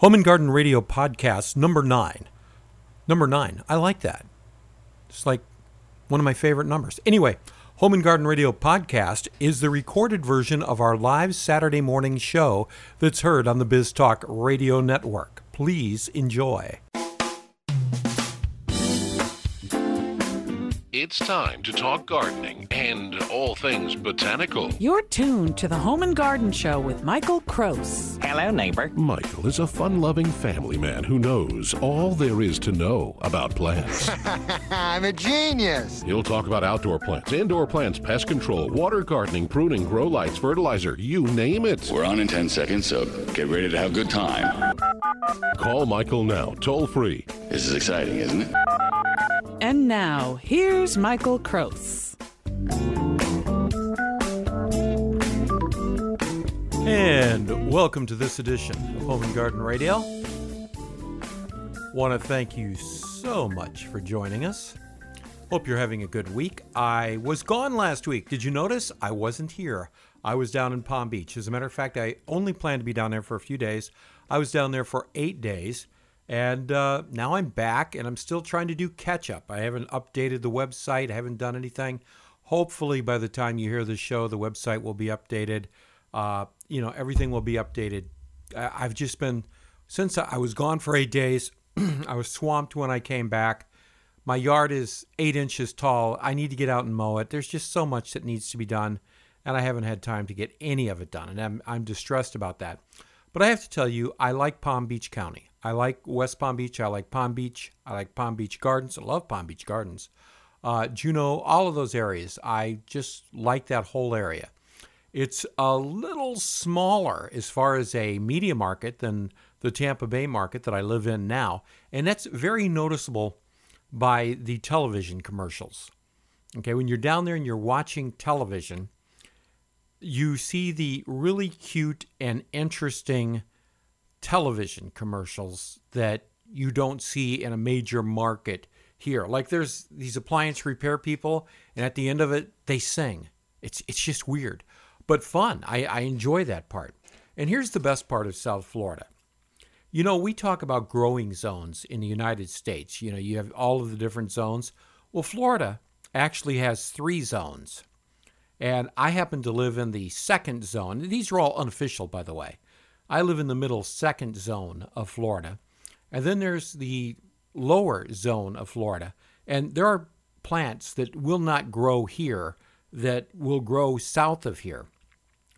Home and Garden Radio podcast number nine. Number nine. I like that. It's like one of my favorite numbers. Anyway, Home and Garden Radio podcast is the recorded version of our live Saturday morning show that's heard on the Biz Talk Radio Network. Please enjoy. It's time to talk gardening and all things botanical. You're tuned to the Home and Garden Show with Michael Krose. Hello, neighbor. Michael is a fun loving family man who knows all there is to know about plants. I'm a genius. He'll talk about outdoor plants, indoor plants, pest control, water gardening, pruning, grow lights, fertilizer, you name it. We're on in 10 seconds, so get ready to have a good time. Call Michael now, toll free. This is exciting, isn't it? And now, here's Michael Krose. And welcome to this edition of Home and Garden Radio. Want to thank you so much for joining us. Hope you're having a good week. I was gone last week. Did you notice? I wasn't here. I was down in Palm Beach. As a matter of fact, I only planned to be down there for a few days. I was down there for eight days. And uh, now I'm back and I'm still trying to do catch up. I haven't updated the website, I haven't done anything. Hopefully, by the time you hear the show, the website will be updated. Uh, you know, everything will be updated. I've just been, since I was gone for eight days, I was swamped when I came back. My yard is eight inches tall. I need to get out and mow it. There's just so much that needs to be done, and I haven't had time to get any of it done. And I'm, I'm distressed about that. But I have to tell you, I like Palm Beach County. I like West Palm Beach. I like Palm Beach. I like Palm Beach Gardens. I love Palm Beach Gardens. Uh, Juno, all of those areas. I just like that whole area. It's a little smaller as far as a media market than the Tampa Bay market that I live in now. And that's very noticeable by the television commercials. Okay, when you're down there and you're watching television, you see the really cute and interesting television commercials that you don't see in a major market here. Like there's these appliance repair people, and at the end of it, they sing. It's it's just weird, but fun. I, I enjoy that part. And here's the best part of South Florida. You know, we talk about growing zones in the United States. You know, you have all of the different zones. Well, Florida actually has three zones. And I happen to live in the second zone. These are all unofficial, by the way. I live in the middle second zone of Florida. And then there's the lower zone of Florida. And there are plants that will not grow here that will grow south of here,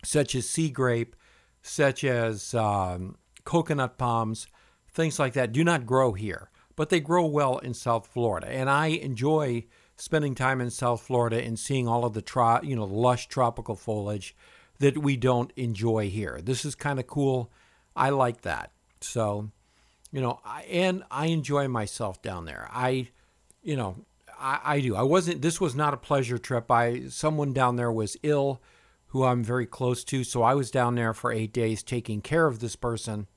such as sea grape, such as um, coconut palms, things like that do not grow here, but they grow well in South Florida. And I enjoy spending time in South Florida and seeing all of the tro- you know lush tropical foliage that we don't enjoy here. This is kind of cool. I like that. So, you know, I, and I enjoy myself down there. I, you know, I, I do. I wasn't. This was not a pleasure trip. I someone down there was ill, who I'm very close to. So I was down there for eight days taking care of this person,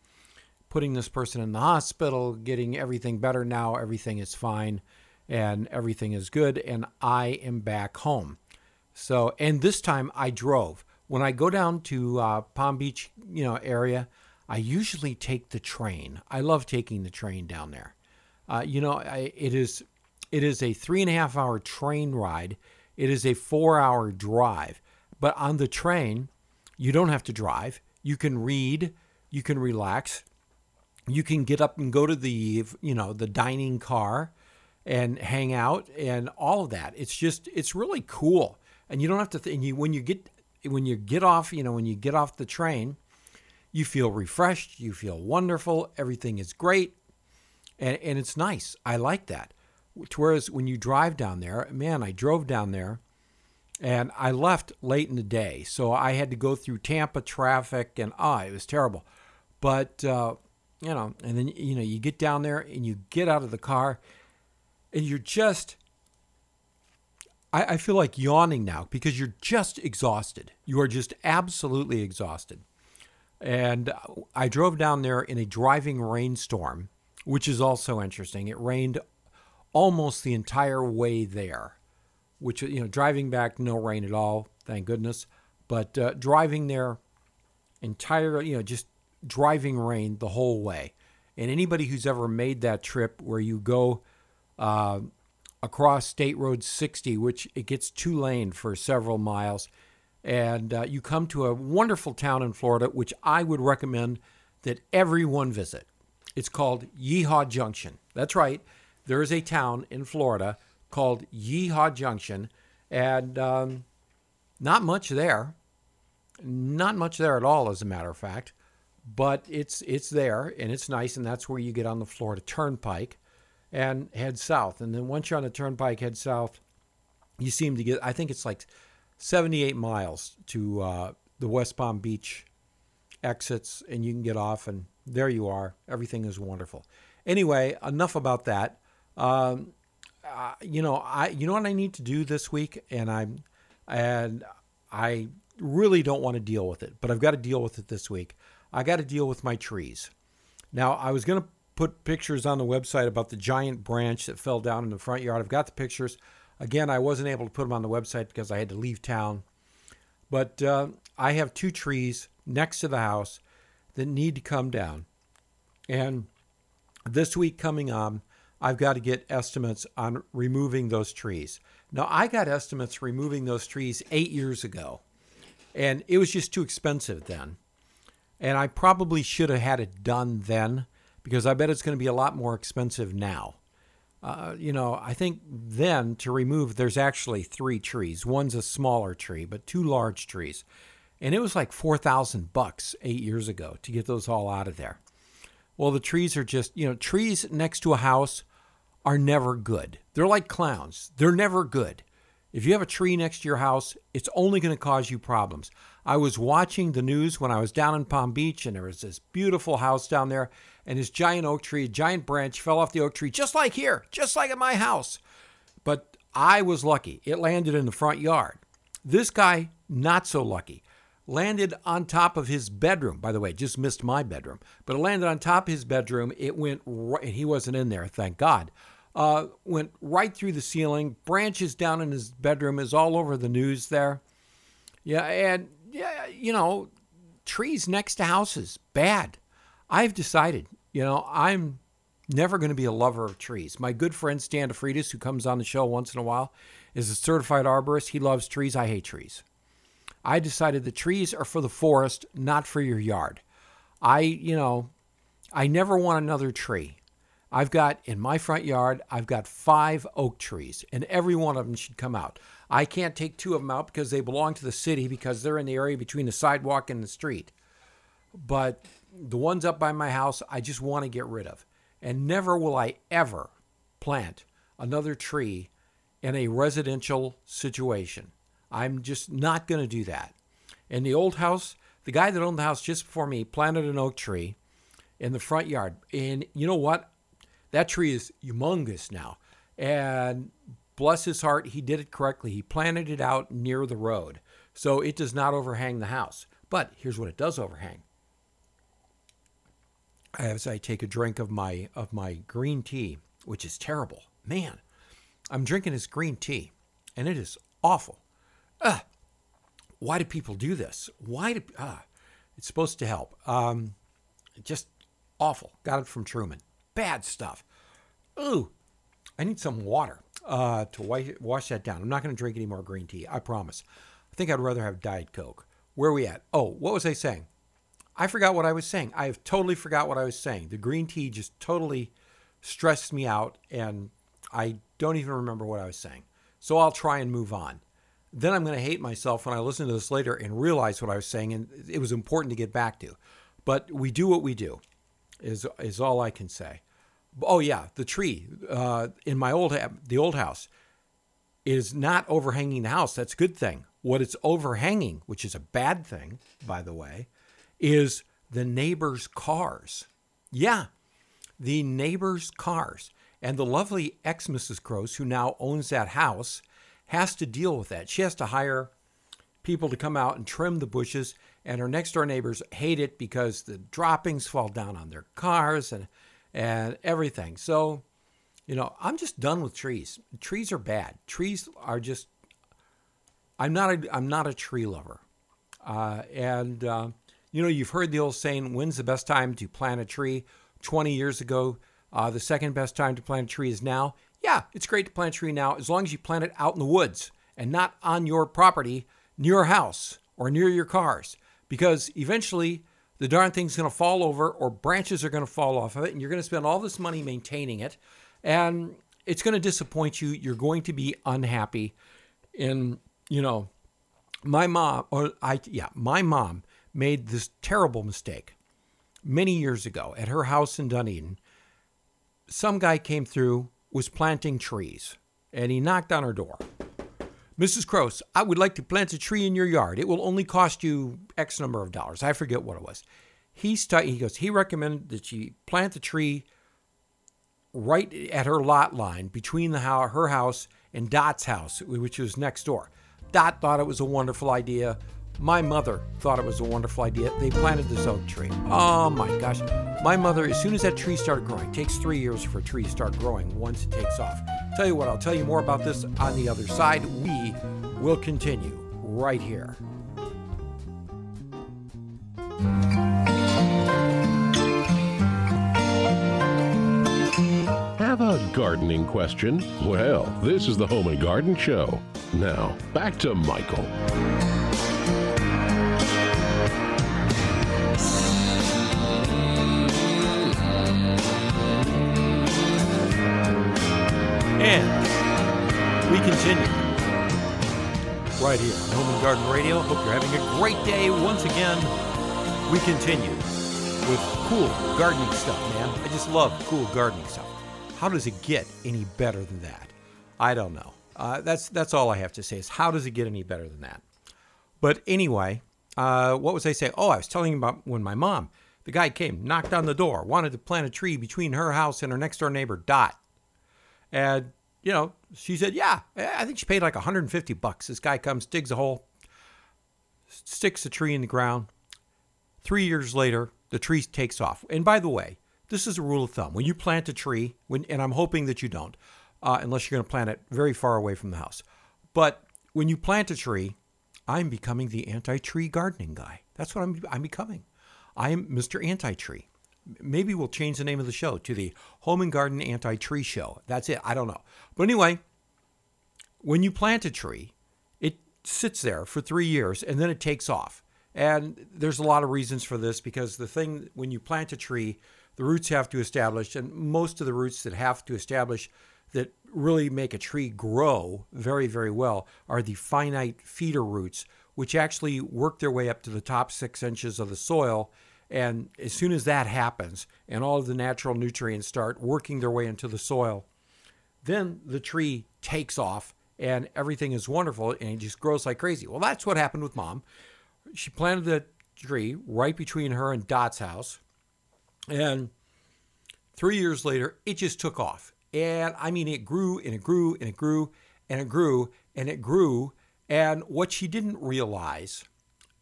putting this person in the hospital, getting everything better now. Everything is fine, and everything is good. And I am back home. So, and this time I drove. When I go down to uh, Palm Beach, you know, area, I usually take the train. I love taking the train down there. Uh, you know, I, it is it is a three and a half hour train ride. It is a four hour drive. But on the train, you don't have to drive. You can read. You can relax. You can get up and go to the you know the dining car, and hang out and all of that. It's just it's really cool. And you don't have to. Th- and you when you get when you get off, you know, when you get off the train, you feel refreshed. You feel wonderful. Everything is great and, and it's nice. I like that. Whereas when you drive down there, man, I drove down there and I left late in the day. So I had to go through Tampa traffic and ah, it was terrible. But, uh, you know, and then, you know, you get down there and you get out of the car and you're just, I, I feel like yawning now because you're just exhausted. You are just absolutely exhausted. And I drove down there in a driving rainstorm which is also interesting. It rained almost the entire way there, which, you know, driving back, no rain at all, thank goodness. But uh, driving there, entire, you know, just driving rain the whole way. And anybody who's ever made that trip where you go uh, across State Road 60, which it gets two lane for several miles, and uh, you come to a wonderful town in Florida, which I would recommend that everyone visit. It's called Yeehaw Junction. That's right. There is a town in Florida called Yeehaw Junction, and um, not much there. Not much there at all, as a matter of fact. But it's it's there and it's nice, and that's where you get on the Florida Turnpike and head south. And then once you're on the Turnpike, head south. You seem to get. I think it's like 78 miles to uh, the West Palm Beach exits, and you can get off, and there you are. Everything is wonderful. Anyway, enough about that. Um, uh, you know, I you know what I need to do this week, and I'm and I really don't want to deal with it, but I've got to deal with it this week. I got to deal with my trees. Now, I was going to put pictures on the website about the giant branch that fell down in the front yard. I've got the pictures. Again, I wasn't able to put them on the website because I had to leave town. But uh, I have two trees next to the house that need to come down. And this week coming on, I've got to get estimates on removing those trees. Now, I got estimates removing those trees eight years ago, and it was just too expensive then. And I probably should have had it done then because I bet it's going to be a lot more expensive now. Uh, you know, I think then to remove, there's actually three trees. One's a smaller tree, but two large trees. And it was like 4,000 bucks eight years ago to get those all out of there. Well, the trees are just, you know, trees next to a house are never good. They're like clowns, they're never good. If you have a tree next to your house, it's only going to cause you problems. I was watching the news when I was down in Palm Beach, and there was this beautiful house down there, and this giant oak tree, a giant branch fell off the oak tree, just like here, just like at my house. But I was lucky. It landed in the front yard. This guy, not so lucky landed on top of his bedroom. By the way, just missed my bedroom, but it landed on top of his bedroom. It went right, and he wasn't in there, thank God. Uh, went right through the ceiling. Branches down in his bedroom is all over the news there. Yeah, and yeah, you know, trees next to houses bad. I've decided, you know, I'm never going to be a lover of trees. My good friend Stan DeFreitas, who comes on the show once in a while, is a certified arborist. He loves trees. I hate trees. I decided the trees are for the forest, not for your yard. I, you know, I never want another tree. I've got in my front yard, I've got five oak trees, and every one of them should come out. I can't take two of them out because they belong to the city because they're in the area between the sidewalk and the street. But the ones up by my house, I just want to get rid of. And never will I ever plant another tree in a residential situation. I'm just not going to do that. In the old house, the guy that owned the house just before me planted an oak tree in the front yard. And you know what? That tree is humongous now. And bless his heart, he did it correctly. He planted it out near the road. So it does not overhang the house. But here's what it does overhang. As I take a drink of my of my green tea, which is terrible. Man, I'm drinking this green tea and it is awful. Uh, why do people do this? Why do ah? It's supposed to help. Um, just awful. Got it from Truman. Bad stuff. Ooh, I need some water uh, to wash, wash that down. I'm not going to drink any more green tea. I promise. I think I'd rather have Diet Coke. Where are we at? Oh, what was I saying? I forgot what I was saying. I have totally forgot what I was saying. The green tea just totally stressed me out, and I don't even remember what I was saying. So I'll try and move on then I'm going to hate myself when I listen to this later and realize what I was saying, and it was important to get back to. But we do what we do, is is all I can say. Oh yeah, the tree uh, in my old the old house is not overhanging the house. That's a good thing. What it's overhanging, which is a bad thing, by the way, is the neighbors' cars. Yeah, the neighbors' cars. And the lovely ex Mrs. Krose, who now owns that house, has to deal with that. She has to hire people to come out and trim the bushes, and her next door neighbors hate it because the droppings fall down on their cars and and everything. So, you know, I'm just done with trees. Trees are bad. Trees are just. I'm not a I'm not a tree lover, uh, and uh, You know, you've heard the old saying, when's the best time to plant a tree? 20 years ago, uh, the second best time to plant a tree is now. Yeah, it's great to plant a tree now as long as you plant it out in the woods and not on your property near your house or near your cars because eventually the darn thing's going to fall over or branches are going to fall off of it and you're going to spend all this money maintaining it and it's going to disappoint you. You're going to be unhappy. And, you know, my mom, or I, yeah, my mom made this terrible mistake many years ago at her house in Dunedin. Some guy came through, was planting trees, and he knocked on her door. Mrs. Cross, I would like to plant a tree in your yard. It will only cost you X number of dollars. I forget what it was. He st- he goes, he recommended that she plant the tree right at her lot line between the house, her house and Dot's house, which was next door. Dot thought it was a wonderful idea. My mother thought it was a wonderful idea. They planted this oak tree. Oh my gosh. My mother, as soon as that tree started growing, takes three years for a tree to start growing once it takes off. Tell you what, I'll tell you more about this on the other side. We will continue right here. Have a gardening question? Well, this is the Home and Garden Show. Now, back to Michael. Continue right here on Home and Garden Radio. Hope you're having a great day. Once again, we continue with cool gardening stuff, man. I just love cool gardening stuff. How does it get any better than that? I don't know. Uh, that's that's all I have to say is how does it get any better than that? But anyway, uh, what was I saying? Oh, I was telling you about when my mom, the guy came, knocked on the door, wanted to plant a tree between her house and her next door neighbor, Dot. And, you know, she said, yeah, I think she paid like 150 bucks. This guy comes, digs a hole, sticks a tree in the ground. Three years later, the tree takes off. And by the way, this is a rule of thumb. When you plant a tree, when, and I'm hoping that you don't, uh, unless you're going to plant it very far away from the house. But when you plant a tree, I'm becoming the anti-tree gardening guy. That's what I'm, I'm becoming. I am Mr. Anti-Tree. Maybe we'll change the name of the show to the Home and Garden Anti-Tree Show. That's it. I don't know. But anyway, when you plant a tree, it sits there for three years and then it takes off. And there's a lot of reasons for this because the thing, when you plant a tree, the roots have to establish, and most of the roots that have to establish that really make a tree grow very, very well are the finite feeder roots, which actually work their way up to the top six inches of the soil. And as soon as that happens, and all of the natural nutrients start working their way into the soil, then the tree takes off and everything is wonderful and it just grows like crazy. Well, that's what happened with mom. She planted the tree right between her and Dot's house. And three years later, it just took off. And I mean, it grew and it grew and it grew and it grew and it grew. And what she didn't realize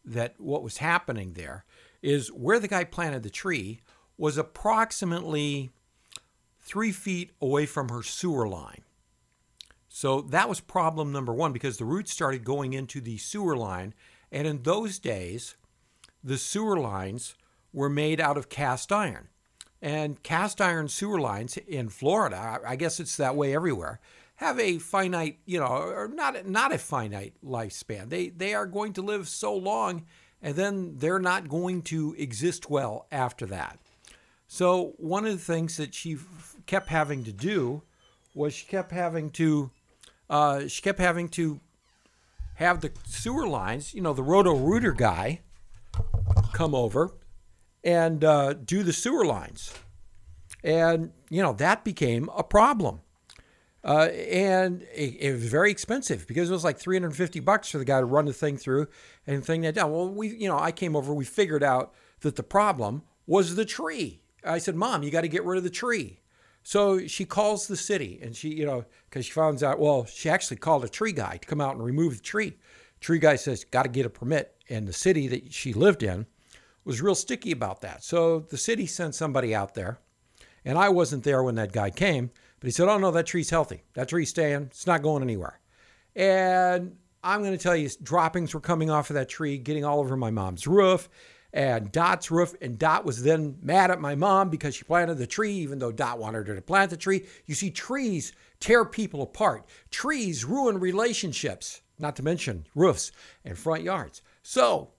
that what was happening there is where the guy planted the tree was approximately three feet away from her sewer line. So that was problem number one because the roots started going into the sewer line. And in those days, the sewer lines were made out of cast iron. And cast iron sewer lines in Florida, I guess it's that way everywhere, have a finite, you know, or not not a finite lifespan. They they are going to live so long and then they're not going to exist well after that. So one of the things that she f- kept having to do was she kept having to uh, she kept having to have the sewer lines, you know, the roto rooter guy come over and uh, do the sewer lines. And, you know, that became a problem. Uh, and it, it, was very expensive because it was like 350 bucks for the guy to run the thing through and thing that down. Well, we, you know, I came over, we figured out that the problem was the tree. I said, Mom, you got to get rid of the tree. So she calls the city and she, you know, because she finds out, well, she actually called a tree guy to come out and remove the tree. Tree guy says, got to get a permit. And the city that she lived in was real sticky about that. So the city sent somebody out there. And I wasn't there when that guy came, but he said, oh, no, that tree's healthy. That tree's staying. It's not going anywhere. And I'm going to tell you, droppings were coming off of that tree, getting all over my mom's roof. and Dot's roof. And Dot was then mad at my mom because she planted the tree, even though Dot wanted her to plant the tree. You see, trees tear people apart, trees ruin relationships, not to mention roofs and front yards. So,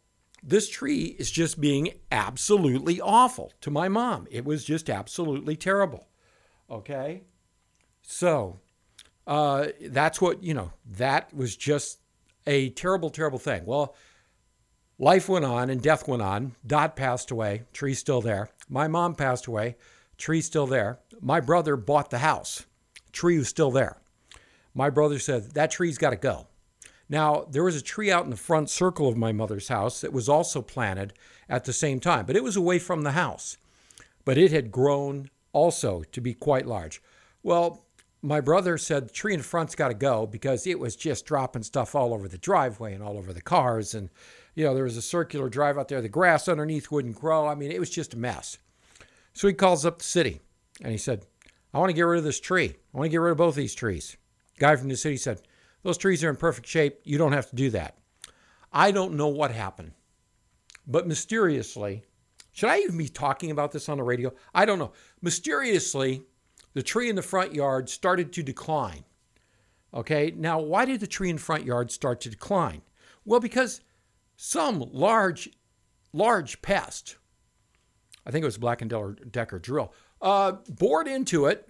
this tree is just being absolutely awful to my mom. It was just absolutely terrible. Okay? So, uh, that's what, you know, that was just a terrible, terrible thing. Well, life went on and death went on. Dot passed away, tree's still there. My mom passed away, tree's still there. My brother bought the house, tree was still there. My brother said, That tree's got to go. Now, there was a tree out in the front circle of my mother's house that was also planted at the same time, but it was away from the house. But it had grown also to be quite large. Well, my brother said the tree in front's got to go because it was just dropping stuff all over the driveway and all over the cars. And, you know, there was a circular drive out there. The grass underneath wouldn't grow. I mean, it was just a mess. So he calls up the city and he said, I want to get rid of this tree. I want to get rid of both these trees. Guy from the city said, Those trees are in perfect shape. You don't have to do that. I don't know what happened, but mysteriously, should I even be talking about this on the radio? I don't know. Mysteriously, the tree in the front yard started to decline. Okay, now why did the tree in the front yard start to decline? Well, because some large, large pest, I think it was Black and Decker drill, uh, bored into it,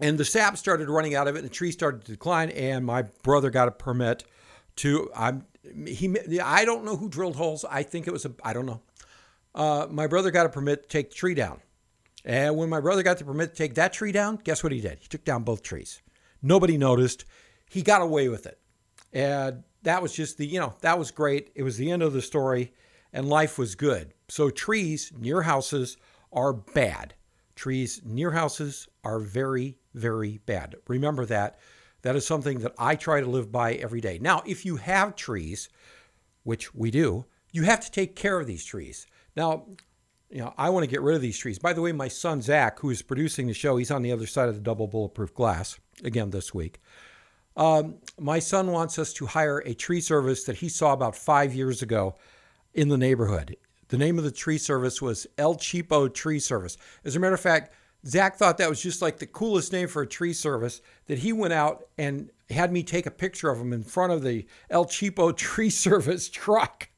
and the sap started running out of it, and the tree started to decline. And my brother got a permit to. I'm he. I don't know who drilled holes. I think it was a. I don't know. Uh, my brother got a permit to take the tree down. And when my brother got the permit to take that tree down, guess what he did? He took down both trees. Nobody noticed. He got away with it. And that was just the, you know, that was great. It was the end of the story, and life was good. So trees near houses are bad. Trees near houses are very, very bad. Remember that. That is something that I try to live by every day. Now, if you have trees, which we do, you have to take care of these trees. Now, you know, I want to get rid of these trees. By the way, my son Zach, who is producing the show, he's on the other side of the double bulletproof glass again this week. Um, my son wants us to hire a tree service that he saw about five years ago in the neighborhood. The name of the tree service was El Cheapo Tree Service. As a matter of fact, Zach thought that was just like the coolest name for a tree service that he went out and had me take a picture of him in front of the El Cheapo Tree Service truck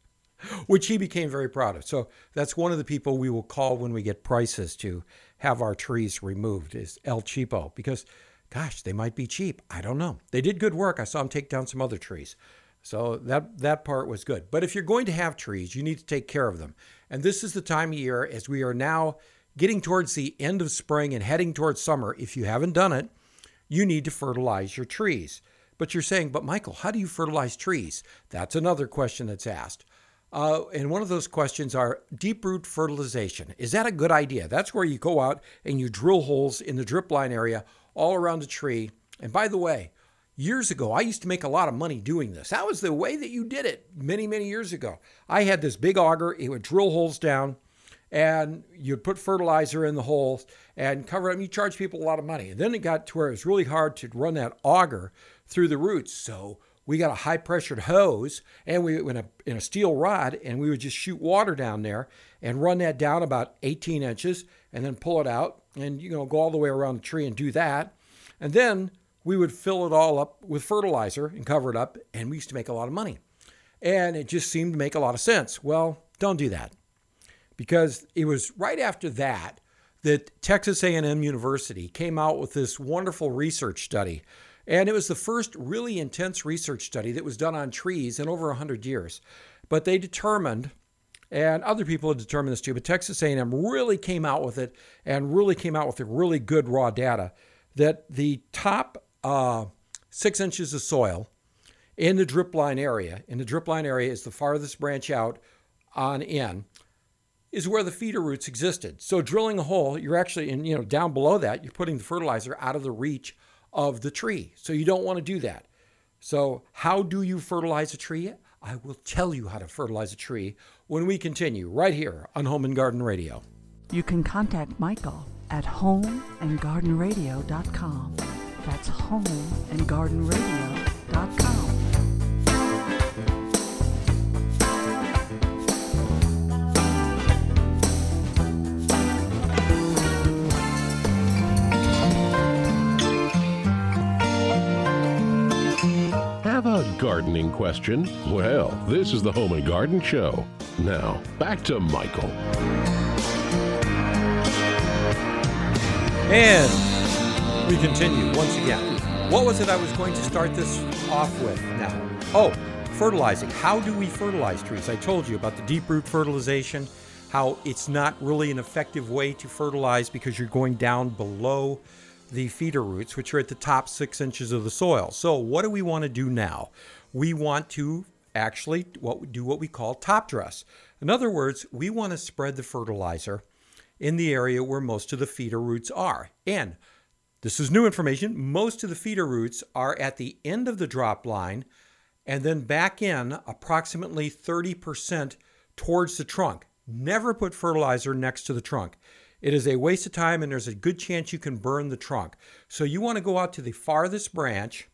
which he became very proud of. So that's one of the people we will call when we get prices to have our trees removed is El Cheapo because, gosh, they might be cheap. I don't know. They did good work. I saw them take down some other trees. So that that part was good. But if you're going to have trees, you need to take care of them. And this is the time of year as we are now getting towards the end of spring and heading towards summer. If you haven't done it, you need to fertilize your trees. But you're saying, but Michael, how do you fertilize trees? That's another question that's asked. Uh, and one of those questions are deep root fertilization. Is that a good idea? That's where you go out and you drill holes in the drip line area all around the tree. And by the way, years ago, I used to make a lot of money doing this. That was the way that you did it many, many years ago. I had this big auger, it would drill holes down, and you'd put fertilizer in the holes and cover them. You charge people a lot of money. And then it got to where it was really hard to run that auger through the roots. So we got a high pressured hose and we in a, in a steel rod and we would just shoot water down there and run that down about 18 inches and then pull it out and you know go all the way around the tree and do that. And then we would fill it all up with fertilizer and cover it up and we used to make a lot of money. And it just seemed to make a lot of sense. Well don't do that because it was right after that that texas a&m university came out with this wonderful research study and it was the first really intense research study that was done on trees in over 100 years. But they determined, and other people had determined this too, but Texas A&M really came out with it and really came out with a really good raw data that the top uh, six inches of soil in the drip line area, in the drip line area is the farthest branch out on in, is where the feeder roots existed. So drilling a hole, you're actually, in you know, down below that, you're putting the fertilizer out of the reach of the tree. So you don't want to do that. So, how do you fertilize a tree? I will tell you how to fertilize a tree when we continue right here on Home and Garden Radio. You can contact Michael at homeandgardenradio.com. That's homeandgardenradio.com. gardening question? Well, this is the Home and Garden Show. Now, back to Michael. And we continue once again. What was it I was going to start this off with now? Oh, fertilizing. How do we fertilize trees? I told you about the deep root fertilization, how it's not really an effective way to fertilize because you're going down below the feeder roots, which are at the top six inches of the soil. So, what do we want to do now? We want to actually what do what we call top dress. In other words, we want to spread the fertilizer in the area where most of the feeder roots are. And this is new information. Most of the feeder roots are at the end of the drop line and then back in approximately 30% towards the trunk. Never put fertilizer next to the trunk. It is a waste of time and there's a good chance you can burn the trunk. So you want to go out to the farthest branch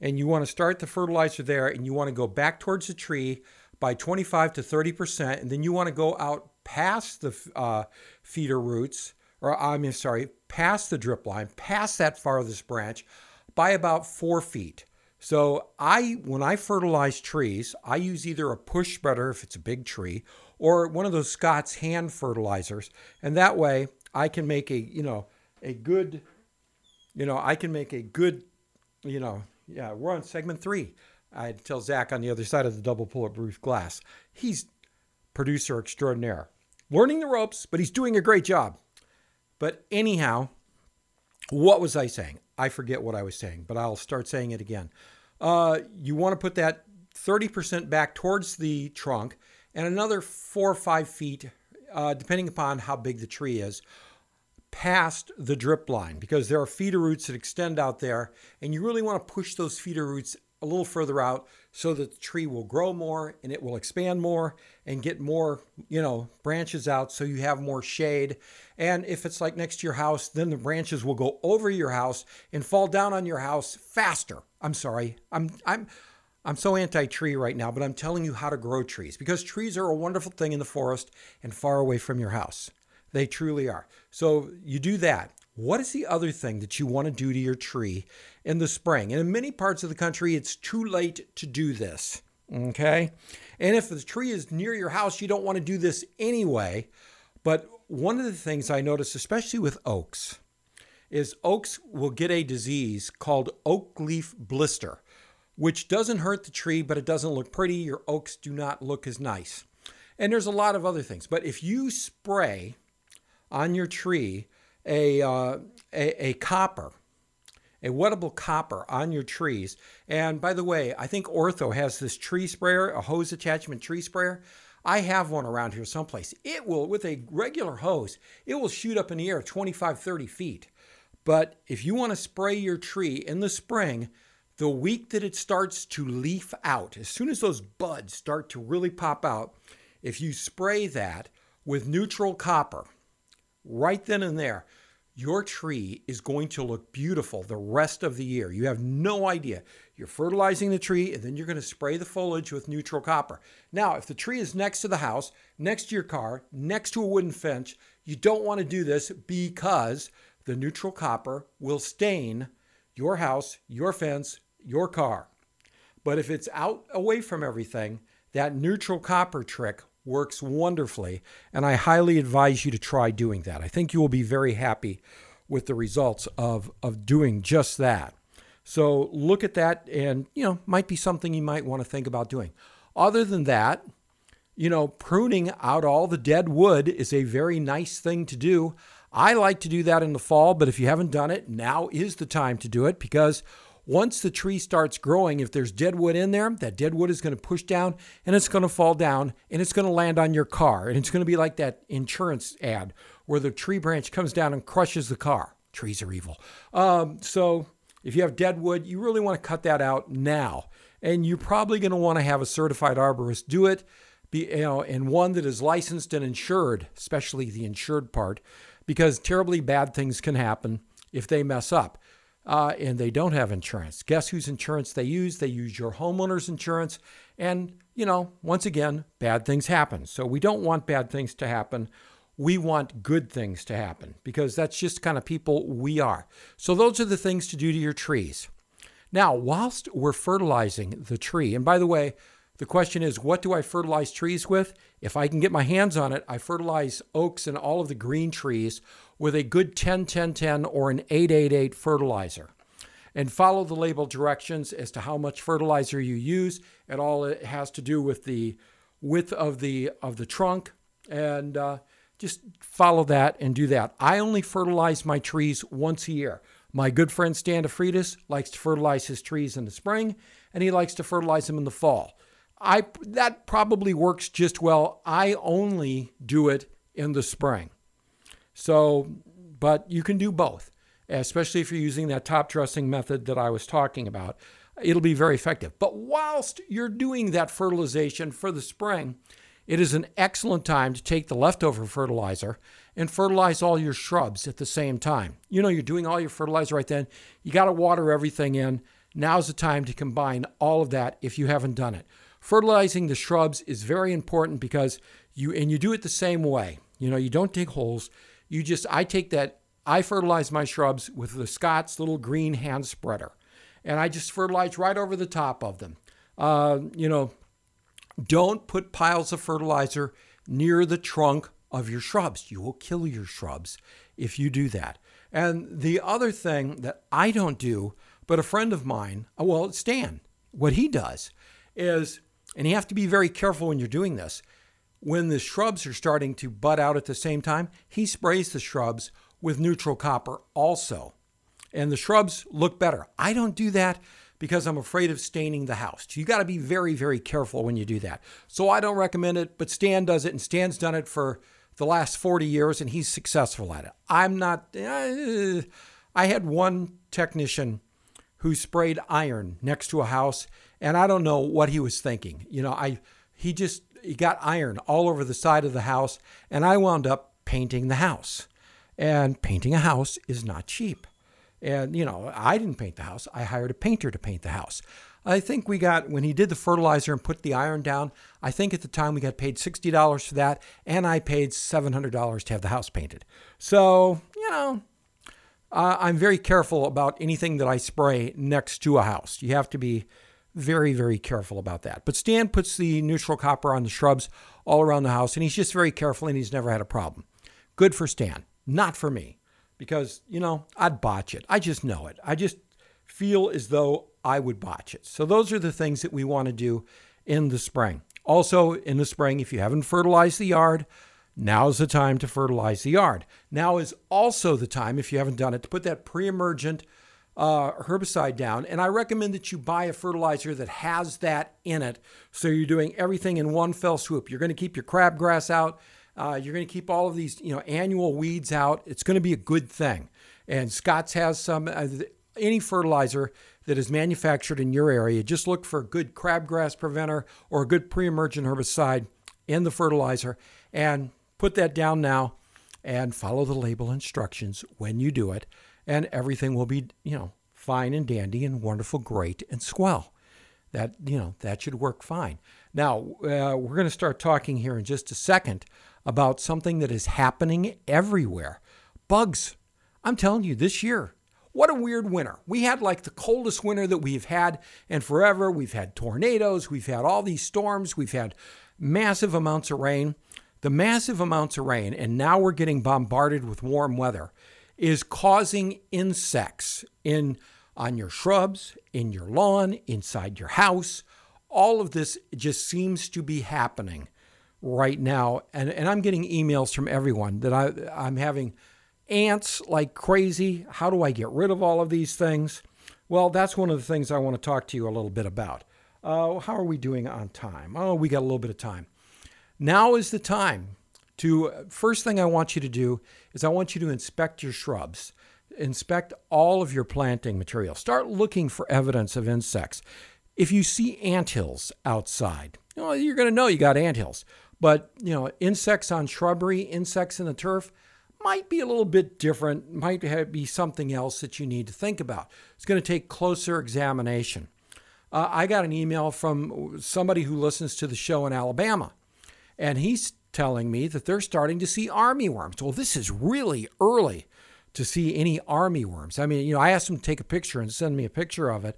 and you want to start the fertilizer there and you want to go back towards the tree by 25 to 30% and then you want to go out past the uh, feeder roots or I mean sorry past the drip line past that farthest branch by about four feet. So I when I fertilize trees I use either a push spreader if it's a big tree or one of those Scott's hand fertilizers and that way I can make a you know a good you know I can make a good you know yeah we're on segment three I tell Zach on the other side of the double bulletproof glass he's producer extraordinaire learning the ropes, but he's doing a great job. But anyhow, what was I saying? I forget what I was saying, but I'll start saying it again. Uh, you want to put that 30% back towards the trunk and another four or five feet, uh, depending upon how big the tree is, past the drip line because there are feeder roots that extend out there, and you really want to push those feeder roots a little further out so that the tree will grow more and it will expand more and get more, you know, branches out so you have more shade. And if it's like next to your house, then the branches will go over your house and fall down on your house faster. I'm sorry. I'm I'm I'm so anti-tree right now, but I'm telling you how to grow trees because trees are a wonderful thing in the forest and far away from your house. They truly are. So you do that. What is the other thing that you want to do to your tree in the spring? And in many parts of the country, it's too late to do this. Okay. And if the tree is near your house, you don't want to do this anyway. But one of the things I notice, especially with oaks, is oaks will get a disease called oak leaf blister, which doesn't hurt the tree, but it doesn't look pretty. Your oaks do not look as nice. And there's a lot of other things. But if you spray on your tree a, uh, a, a copper, a wettable copper on your trees. And by the way, I think Ortho has this tree sprayer, a hose attachment tree sprayer. I have one around here someplace. It will, with a regular hose, it will shoot up in the air 25, 30 feet. But if you want to spray your tree in the spring, the week that it starts to leaf out, as soon as those buds start to really pop out, if you spray that with neutral copper, right then and there, your tree is going to look beautiful the rest of the year. You have no idea. You're fertilizing the tree and then you're going to spray the foliage with neutral copper. Now, if the tree is next to the house, next to your car, next to a wooden fence, you don't want to do this because the neutral copper will stain your house, your fence, your car. But if it's out away from everything, that neutral copper trick works wonderfully, and I highly advise you to try doing that. I think you will be very happy with the results of, of doing just that. So look at that, and you know, might be something you might want to think about doing. Other than that, you know, pruning out all the dead wood is a very nice thing to do. I like to do that in the fall, but if you haven't done it, now is the time to do it because once the tree starts growing, if there's dead wood in there, that dead wood is going to push down and it's going to fall down and it's going to land on your car. And it's going to be like that insurance ad where the tree branch comes down and crushes the car. Trees are evil. Um, so if you have dead wood, you really want to cut that out now. And you're probably going to want to have a certified arborist do it, be, you know, and one that is licensed and insured, especially the insured part, because terribly bad things can happen if they mess up uh, and they don't have insurance. Guess whose insurance they use? They use your homeowner's insurance. And, you know, once again, bad things happen. So we don't want bad things to happen. We want good things to happen because that's just kind of people we are. So those are the things to do to your trees. Now, whilst we're fertilizing the tree, and by the way, the question is, what do I fertilize trees with? If I can get my hands on it, I fertilize oaks and all of the green trees with a good 10 10 10 or an 888 fertilizer. And follow the label directions as to how much fertilizer you use. And all it has to do with the width of the of the trunk and uh, just follow that and do that. I only fertilize my trees once a year. My good friend Stan DeFreitas likes to fertilize his trees in the spring, and he likes to fertilize them in the fall. I that probably works just well. I only do it in the spring. So, but you can do both, especially if you're using that top dressing method that I was talking about. It'll be very effective. But whilst you're doing that fertilization for the spring, it is an excellent time to take the leftover fertilizer and fertilize all your shrubs at the same time. You know, you're doing all your fertilizer right then. You got to water everything in. Now's the time to combine all of that if you haven't done it. Fertilizing the shrubs is very important because you, and you do it the same way. You know, you don't dig holes. You just, I take that, I fertilize my shrubs with the Scott's little green hand spreader. And I just fertilize right over the top of them. Uh, you know, don't put piles of fertilizer near the trunk of your shrubs. You will kill your shrubs if you do that. And the other thing that I don't do, but a friend of mine, uh, well, Stan, what he does is, and you have to be very careful when you're doing this, when the shrubs are starting to bud out at the same time, he sprays the shrubs with neutral copper also. And the shrubs look better. I don't do that because I'm afraid of staining the house. You got to be very, very careful when you do that. So I don't recommend it, but Stan does it, and Stan's done it for the last 40 years and he's successful at it. I'm not, uh, I had one technician who sprayed iron next to a house and I don't know what he was thinking. You know, I, he just, he got iron all over the side of the house and I wound up painting the house. And painting a house is not cheap. And, you know, I didn't paint the house. I hired a painter to paint the house. I think we got, when he did the fertilizer and put the iron down, I think at the time we got paid $60 for that, and I paid $700 to have the house painted. So, you know, uh, I'm very careful about anything that I spray next to a house. You have to be very, very careful about that. But Stan puts the neutral copper on the shrubs all around the house, and he's just very careful and he's never had a problem. Good for Stan, not for me, because, you know, I'd botch it. I just know it. I just feel as though I would botch it. So those are the things that we want to do in the spring. Also, in the spring, if you haven't fertilized the yard, now's the time to fertilize the yard. Now is also the time, if you haven't done it, to put that pre emergent uh, herbicide down. And I recommend that you buy a fertilizer that has that in it. So you're doing everything in one fell swoop. You're going to keep your crabgrass out. Uh, you're going to keep all of these, you know, annual weeds out. It's going to be a good thing. And Scott's has some. Uh, any fertilizer that is manufactured in your area, just look for a good crabgrass preventer or a good pre emergent herbicide in the fertilizer and put that down now and follow the label instructions when you do it. And everything will be, you know, fine and dandy and wonderful, great and swell. That, you know, that should work fine. Now, uh, we're going to start talking here in just a second about something that is happening everywhere bugs. I'm telling you, this year, what a weird winter. We had like the coldest winter that we've had in forever. We've had tornadoes, we've had all these storms, we've had massive amounts of rain. The massive amounts of rain, and now we're getting bombarded with warm weather, is causing insects in on your shrubs, in your lawn, inside your house. All of this just seems to be happening right now. And, and I'm getting emails from everyone that I, I'm having ants like crazy. How do I get rid of all of these things? Well, that's one of the things I want to talk to you a little bit about. Uh, how are we doing on time? Oh, we got a little bit of time. Now is the time to, first thing I want you to do is I want you to inspect your shrubs, inspect all of your planting material. Start looking for evidence of insects. If you see ant hills outside, you know, you're going to know you got ant hills. But, you know, insects on shrubbery, insects in the turf, might be a little bit different, might have, be something else that you need to think about. It's going to take closer examination. Uh, I got an email from somebody who listens to the show in Alabama, and he's telling me that they're starting to see army worms. Well, this is really early to see any army worms. I mean, you know, I asked them to take a picture and send me a picture of it.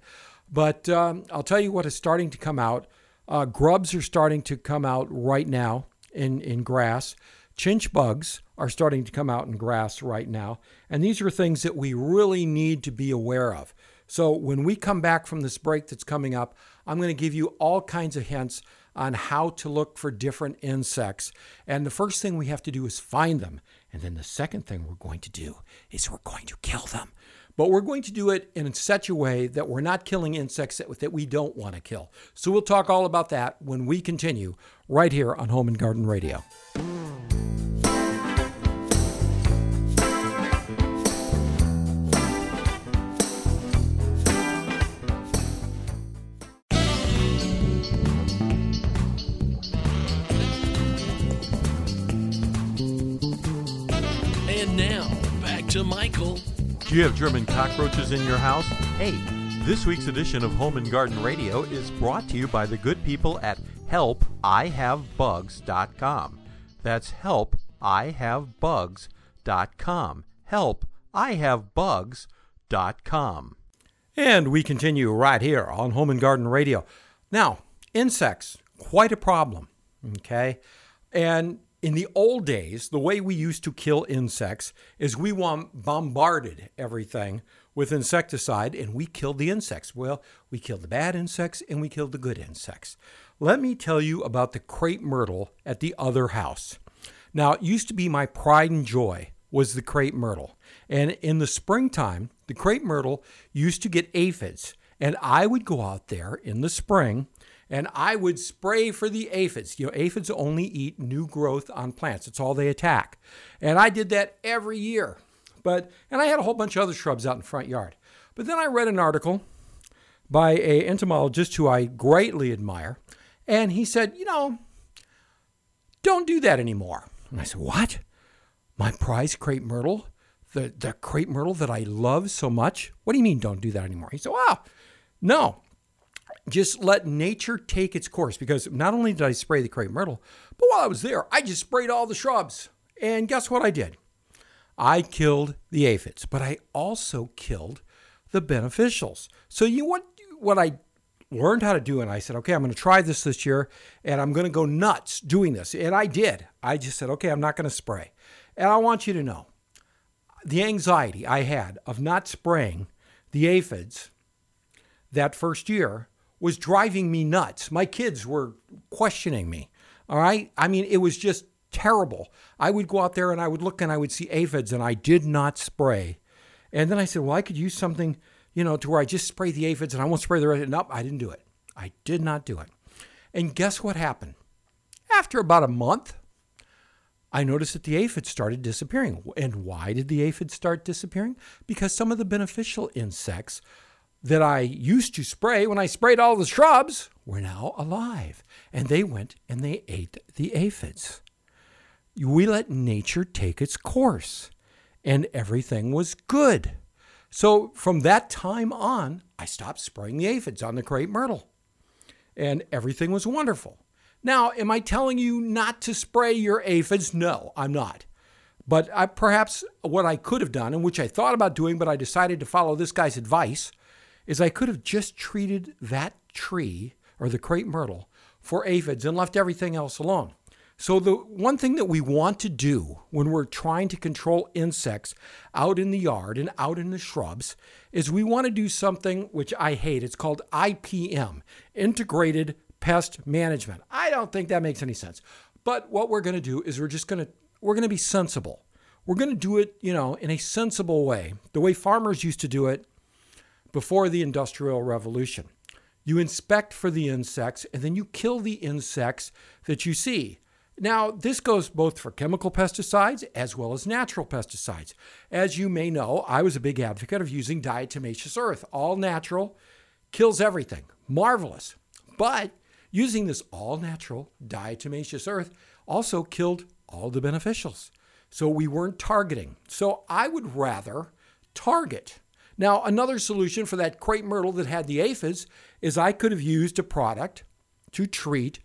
But um, I'll tell you what is starting to come out. Uh, grubs are starting to come out right now in, in grass. Chinch bugs are starting to come out in grass right now. And these are things that we really need to be aware of. So when we come back from this break that's coming up, I'm going to give you all kinds of hints on how to look for different insects. And the first thing we have to do is find them. And then the second thing we're going to do is we're going to kill them. But we're going to do it in such a way that we're not killing insects that, that we don't want to kill. So we'll talk all about that when we continue right here on Home and Garden Radio. Michael. Do you have German cockroaches in your house? Hey, this week's edition of Home and Garden Radio is brought to you by the good people at helpihavebugs.com. That's helpihavebugs.com. Helpihavebugs.com. And we continue right here on Home and Garden Radio. Now, insects, quite a problem, okay? And in the old days, the way we used to kill insects is we bombarded everything with insecticide and we killed the insects. Well, we killed the bad insects and we killed the good insects. Let me tell you about the crepe myrtle at the other house. Now, it used to be my pride and joy was the crepe myrtle. And in the springtime, the crepe myrtle used to get aphids. And I would go out there in the spring and I would spray for the aphids. You know, aphids only eat new growth on plants. It's all they attack. And I did that every year. But and I had a whole bunch of other shrubs out in front yard. But then I read an article by a entomologist who I greatly admire, and he said, "You know, don't do that anymore." And I said, "What? My prize crepe myrtle, the the crepe myrtle that I love so much? What do you mean don't do that anymore?" He said, "Well, no just let nature take its course because not only did I spray the crepe myrtle, but while I was there, I just sprayed all the shrubs. And guess what I did? I killed the aphids, but I also killed the beneficials. So you what what I learned how to do and I said, "Okay, I'm going to try this this year and I'm going to go nuts doing this." And I did. I just said, "Okay, I'm not going to spray." And I want you to know the anxiety I had of not spraying the aphids that first year was driving me nuts. My kids were questioning me. All right. I mean, it was just terrible. I would go out there and I would look and I would see aphids and I did not spray. And then I said, well, I could use something, you know, to where I just spray the aphids and I won't spray the rest. Nope, I didn't do it. I did not do it. And guess what happened? After about a month, I noticed that the aphids started disappearing. And why did the aphids start disappearing? Because some of the beneficial insects that I used to spray when I sprayed all the shrubs were now alive. And they went and they ate the aphids. We let nature take its course, and everything was good. So from that time on, I stopped spraying the aphids on the crepe myrtle, and everything was wonderful. Now, am I telling you not to spray your aphids? No, I'm not. But I, perhaps what I could have done, and which I thought about doing, but I decided to follow this guy's advice, is I could have just treated that tree or the crepe myrtle for aphids and left everything else alone. So, the one thing that we want to do when we're trying to control insects out in the yard and out in the shrubs is we want to do something which I hate. It's called IPM, Integrated Pest Management. I don't think that makes any sense. But what we're going to do is we're just going to we're going to be sensible. We're going to do it, you know, in a sensible way. The way farmers used to do it before the Industrial Revolution. You inspect for the insects and then you kill the insects that you see. Now, this goes both for chemical pesticides as well as natural pesticides. As you may know, I was a big advocate of using diatomaceous earth, all natural, kills everything. Marvelous. But using this all natural diatomaceous earth also killed all the beneficials. So we weren't targeting. So I would rather target now, another solution for that crepe myrtle that had the aphids is I could have used a product to treat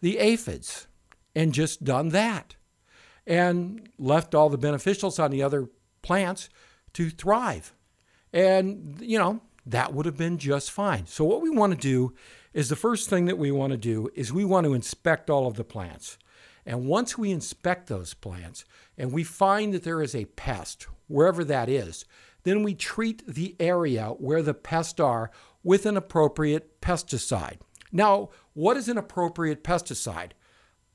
the aphids and just done that and left all the beneficials on the other plants to thrive. And, you know, that would have been just fine. So, what we want to do is the first thing that we want to do is we want to inspect all of the plants. And once we inspect those plants and we find that there is a pest, wherever that is, then we treat the area where the pests are with an appropriate pesticide. Now, what is an appropriate pesticide?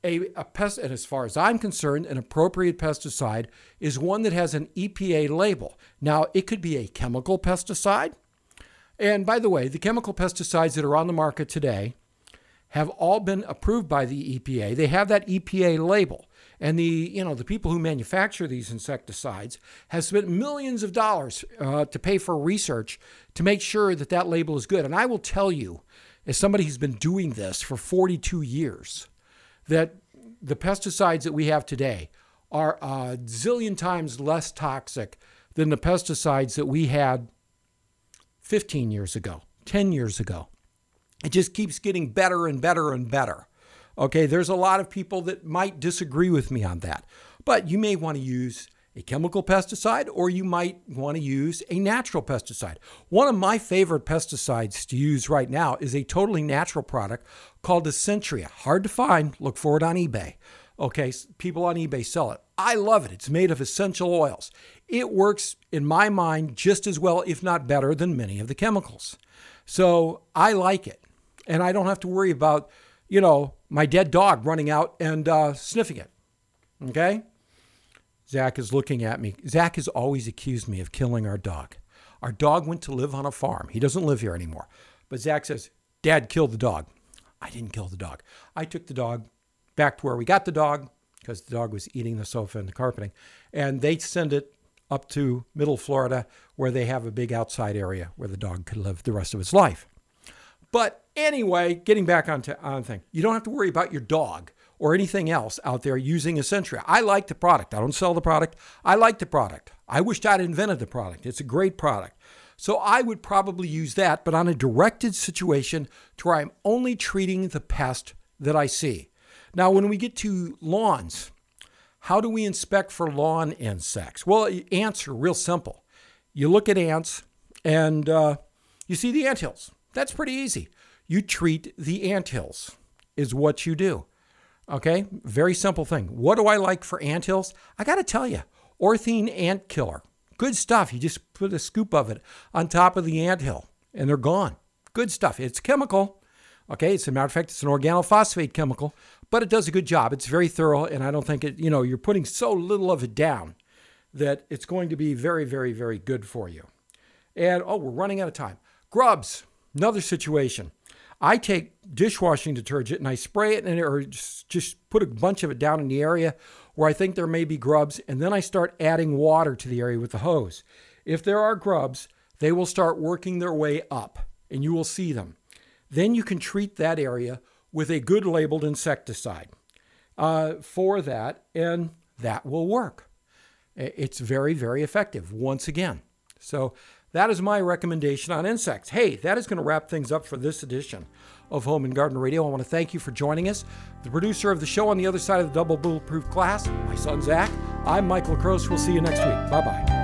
A, a, pest, and as far as I'm concerned, an appropriate pesticide is one that has an EPA label. Now, it could be a chemical pesticide. And by the way, the chemical pesticides that are on the market today have all been approved by the EPA. They have that EPA label. And the, you know, the people who manufacture these insecticides have spent millions of dollars uh, to pay for research to make sure that that label is good. And I will tell you, as somebody who's been doing this for 42 years, that the pesticides that we have today are a zillion times less toxic than the pesticides that we had 15 years ago, 10 years ago. It just keeps getting better and better and better. Okay, there's a lot of people that might disagree with me on that, but you may want to use a chemical pesticide or you might want to use a natural pesticide. One of my favorite pesticides to use right now is a totally natural product called Essentria. Hard to find, look for it on eBay. Okay, people on eBay sell it. I love it. It's made of essential oils. It works, in my mind, just as well, if not better, than many of the chemicals. So I like it. And I don't have to worry about, you know, my dead dog running out and uh, sniffing it. Okay? Zach is looking at me. Zach has always accused me of killing our dog. Our dog went to live on a farm. He doesn't live here anymore. But Zach says, Dad killed the dog. I didn't kill the dog. I took the dog back to where we got the dog because the dog was eating the sofa and the carpeting. And they send it up to middle Florida where they have a big outside area where the dog could live the rest of its life. But anyway, getting back on, to, on thing, you don't have to worry about your dog or anything else out there using Essentria. I like the product. I don't sell the product. I like the product. I wished I'd invented the product. It's a great product. So I would probably use that, but on a directed situation to where I'm only treating the pest that I see. Now, when we get to lawns, how do we inspect for lawn insects? Well, ants are real simple. You look at ants and uh, you see the ant hills. That's pretty easy. You treat the ant hills, is what you do. Okay, very simple thing. What do I like for ant hills? I got to tell you, Orthene Ant Killer. Good stuff. You just put a scoop of it on top of the ant hill and they're gone. Good stuff. It's chemical. Okay, as a matter of fact, it's an organophosphate chemical, but it does a good job. It's very thorough, and I don't think it, you know, you're putting so little of it down that it's going to be very, very, very good for you. And oh, we're running out of time. Grubs, another situation. I take dishwashing detergent and I spray it and or just, just put a bunch of it down in the area where I think there may be grubs, and then I start adding water to the area with the hose. If there are grubs, they will start working their way up, and you will see them. Then you can treat that area with a good labeled insecticide uh, for that, and that will work. It's very, very effective once again. So that is my recommendation on insects. Hey, that is going to wrap things up for this edition of Home and Garden Radio. I want to thank you for joining us. The producer of the show on the other side of the double bulletproof glass, my son Zach. I'm Michael Krose. We'll see you next week. Bye bye.